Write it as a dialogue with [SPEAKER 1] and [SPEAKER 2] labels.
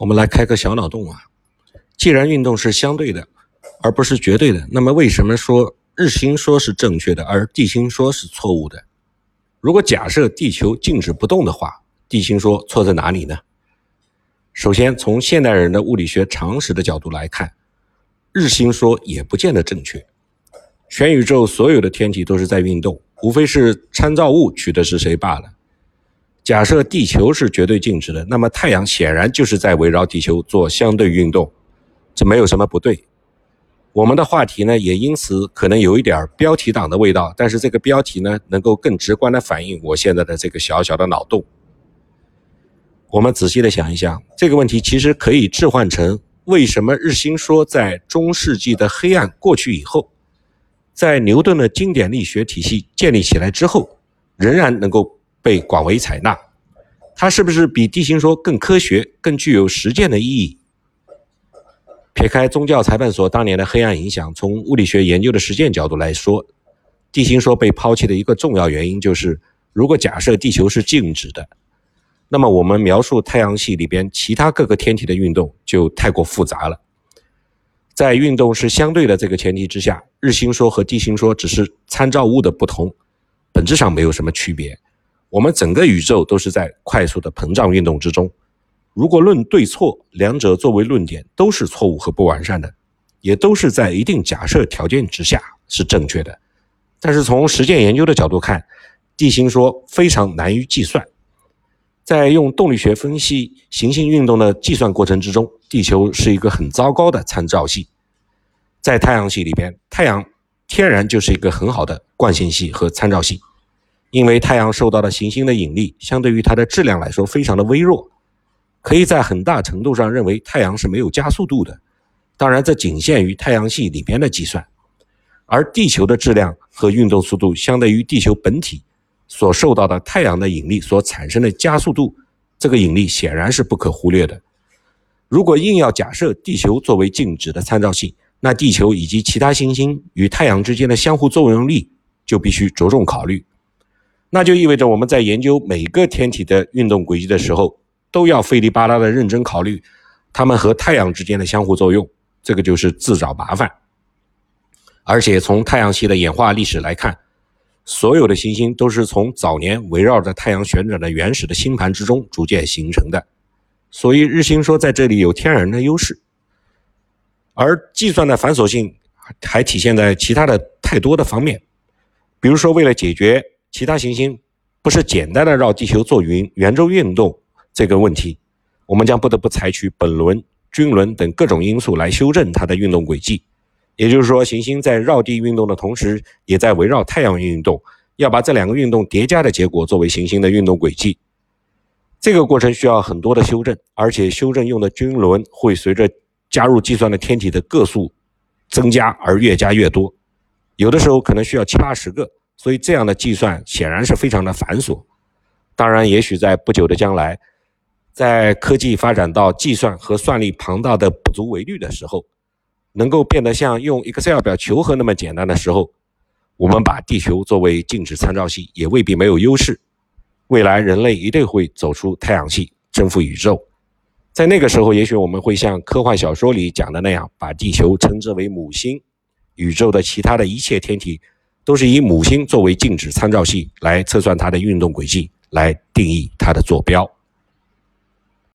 [SPEAKER 1] 我们来开个小脑洞啊！既然运动是相对的，而不是绝对的，那么为什么说日心说是正确的，而地心说是错误的？如果假设地球静止不动的话，地心说错在哪里呢？首先，从现代人的物理学常识的角度来看，日心说也不见得正确。全宇宙所有的天体都是在运动，无非是参照物取的是谁罢了。假设地球是绝对静止的，那么太阳显然就是在围绕地球做相对运动，这没有什么不对。我们的话题呢，也因此可能有一点标题党的味道，但是这个标题呢，能够更直观的反映我现在的这个小小的脑洞。我们仔细的想一想，这个问题其实可以置换成：为什么日心说在中世纪的黑暗过去以后，在牛顿的经典力学体系建立起来之后，仍然能够？被广为采纳，它是不是比地心说更科学、更具有实践的意义？撇开宗教裁判所当年的黑暗影响，从物理学研究的实践角度来说，地心说被抛弃的一个重要原因就是：如果假设地球是静止的，那么我们描述太阳系里边其他各个天体的运动就太过复杂了。在运动是相对的这个前提之下，日心说和地心说只是参照物的不同，本质上没有什么区别。我们整个宇宙都是在快速的膨胀运动之中。如果论对错，两者作为论点都是错误和不完善的，也都是在一定假设条件之下是正确的。但是从实践研究的角度看，地心说非常难于计算。在用动力学分析行星运动的计算过程之中，地球是一个很糟糕的参照系。在太阳系里边，太阳天然就是一个很好的惯性系和参照系。因为太阳受到的行星的引力，相对于它的质量来说非常的微弱，可以在很大程度上认为太阳是没有加速度的。当然，这仅限于太阳系里边的计算。而地球的质量和运动速度，相对于地球本体所受到的太阳的引力所产生的加速度，这个引力显然是不可忽略的。如果硬要假设地球作为静止的参照系，那地球以及其他行星与太阳之间的相互作用力就必须着重考虑。那就意味着我们在研究每个天体的运动轨迹的时候，都要费力巴拉的认真考虑它们和太阳之间的相互作用，这个就是自找麻烦。而且从太阳系的演化历史来看，所有的行星都是从早年围绕着太阳旋转的原始的星盘之中逐渐形成的，所以日心说在这里有天然的优势。而计算的繁琐性还体现在其他的太多的方面，比如说为了解决。其他行星不是简单的绕地球做圆圆周运动这个问题，我们将不得不采取本轮、均轮等各种因素来修正它的运动轨迹。也就是说，行星在绕地运动的同时，也在围绕太阳运动。要把这两个运动叠加的结果作为行星的运动轨迹，这个过程需要很多的修正，而且修正用的均轮会随着加入计算的天体的个数增加而越加越多，有的时候可能需要七八十个。所以这样的计算显然是非常的繁琐。当然，也许在不久的将来，在科技发展到计算和算力庞大的不足为虑的时候，能够变得像用 Excel 表求和那么简单的时候，我们把地球作为静止参照系也未必没有优势。未来人类一定会走出太阳系，征服宇宙。在那个时候，也许我们会像科幻小说里讲的那样，把地球称之为母星，宇宙的其他的一切天体。都是以母星作为静止参照系来测算它的运动轨迹，来定义它的坐标。